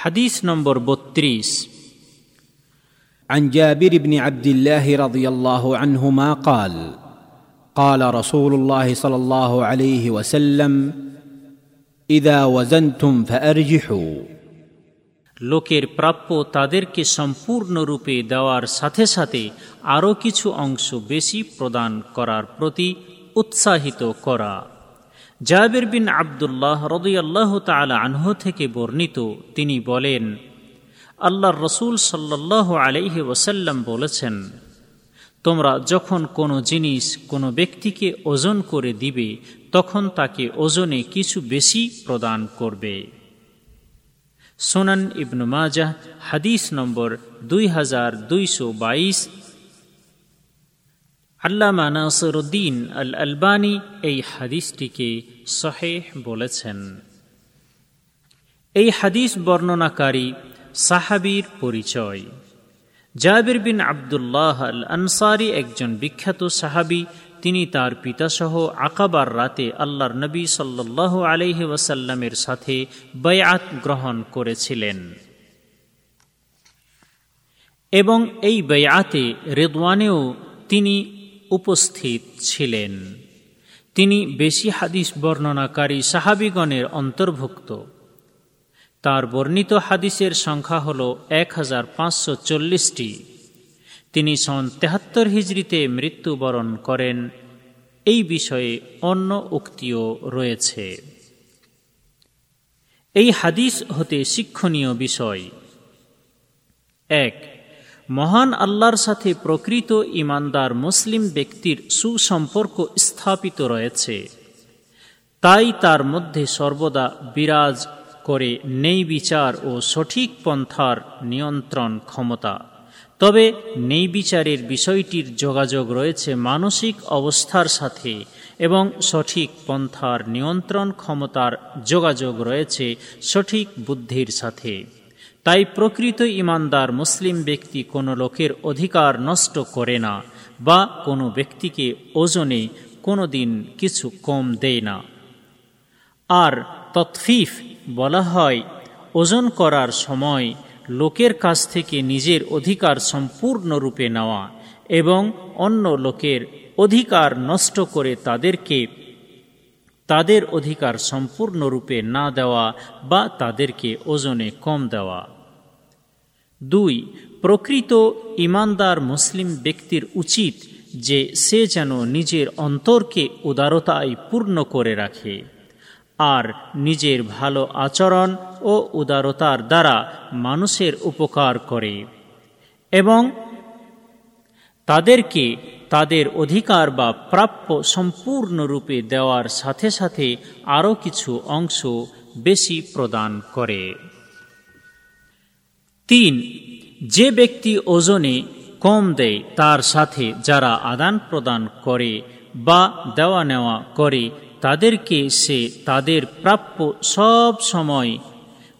হাদিস নম্বর বত্রিশ عن جابر بن عبد الله رضي الله عنهما قال قال رسول الله صلى الله عليه وسلم اذا وزنتم فارجحوا লোকের প্রাপ্য তাদেরকে সম্পূর্ণরূপে দেওয়ার সাথে সাথে আরও কিছু অংশ বেশি প্রদান করার প্রতি উৎসাহিত করা জাবের বিন আবদুল্লাহ রদুয়াল্লাহ তালা আনহ থেকে বর্ণিত, তিনি বলেন, আল্লাহর রসুল সাল্লাহ আলাইহি ওসাল্লাম বলেছেন, তোমরা যখন কোনো জিনিস কোনো ব্যক্তিকে ওজন করে দিবে, তখন তাকে ওজনে কিছু বেশি প্রদান করবে। সোনান ইবনু মাজাহ, হাদিস নম্বর দুই হাজার দুইশো বাইশ আল্লামা নাসরুদ্দিন আল আলবানী এই হাদিসটিকে সহেহ বলেছেন। এই হাদিস বর্ণনাকারী সাহাবির পরিচয়। জাবির বিন আবদুল্লাহ আল আনসারি একজন বিখ্যাত সাহাবি, তিনি তার পিতাসহ আকাবার রাতে আল্লাহর নবী সাল্লাহ আলহি ওয়াসাল্লামের সাথে বয়াত গ্রহণ করেছিলেন। এবং এই বয়াতে রেদওয়ানেও তিনি উপস্থিত ছিলেন। তিনি বেশি হাদিস বর্ণনাকারী সাহাবিগণের অন্তর্ভুক্ত। তার বর্ণিত হাদিসের সংখ্যা হল এক হাজার পাঁচশো চল্লিশটি। তিনি সন তেহাত্তর হিজড়িতে মৃত্যুবরণ করেন। এই বিষয়ে অন্য উক্তিও রয়েছে। এই হাদিস হতে শিক্ষণীয় বিষয়। এক মহান আল্লাহর সাথে প্রকৃত ইমানদার মুসলিম ব্যক্তির সুসম্পর্ক স্থাপিত রয়েছে। তাই তার মধ্যে সর্বদা বিরাজ করে নেই বিচার ও সঠিক পন্থার নিয়ন্ত্রণ ক্ষমতা। তবে নেই বিচারের বিষয়টির যোগাযোগ রয়েছে মানসিক অবস্থার সাথে এবং সঠিক পন্থার নিয়ন্ত্রণ ক্ষমতার যোগাযোগ রয়েছে সঠিক বুদ্ধির সাথে। তাই প্রকৃত ইমানদার মুসলিম ব্যক্তি কোনো লোকের অধিকার নষ্ট করে না বা কোনো ব্যক্তিকে ওজনে কোনো দিন কিছু কম দেয় না। আর তৎফিফ বলা হয়, ওজন করার সময় লোকের কাছ থেকে নিজের অধিকার সম্পূর্ণরূপে নেওয়া এবং অন্য লোকের অধিকার নষ্ট করে তাদেরকে তাদের অধিকার সম্পূর্ণরূপে না দেওয়া বা তাদেরকে ওজনে কম দেওয়া। দুই, প্রকৃত ইমানদার মুসলিম ব্যক্তির উচিত যে সে যেন নিজের অন্তরকে উদারতায় পূর্ণ করে রাখে। আর, নিজের ভালো আচরণ ও উদারতার দ্বারা মানুষের উপকার করে। এবং তাদেরকে তাদের অধিকার বা প্রাপ্য সম্পূর্ণরূপে দেওয়ার সাথে সাথে আরও কিছু অংশ বেশি প্রদান করে। তিন, যে ব্যক্তি ওজনে কম দেয় তার সাথে যারা আদান প্রদান করে বা দেওয়া নেওয়া করে, তাদেরকে সে তাদের প্রাপ্য সব সময়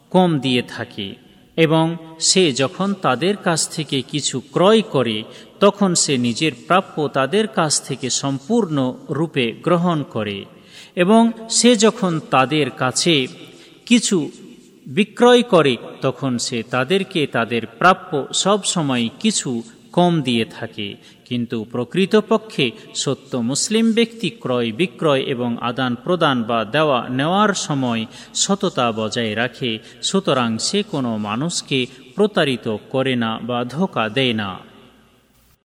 কম দিয়ে থাকে এবং সে যখন তাদের কাছ থেকে কিছু ক্রয় করে তখন সে নিজের প্রাপ্য তাদের কাছ থেকে সম্পূর্ণ রূপে গ্রহণ করে এবং সে যখন তাদের কাছে কিছু বিক্রয় করে, তখন সে তাদেরকে তাদের প্রাপ্য সব সময় কিছু কম দিয়ে থাকে। কিন্তু প্রকৃতপক্ষে সত্য মুসলিম ব্যক্তি ক্রয়, বিক্রয় এবং আদান প্রদান বা দেওয়া নেওয়ার সময় সততা বজায় রাখে, সুতরাং সে কোনো মানুষকে প্রতারিত করে না বা ধোকা দেয় না।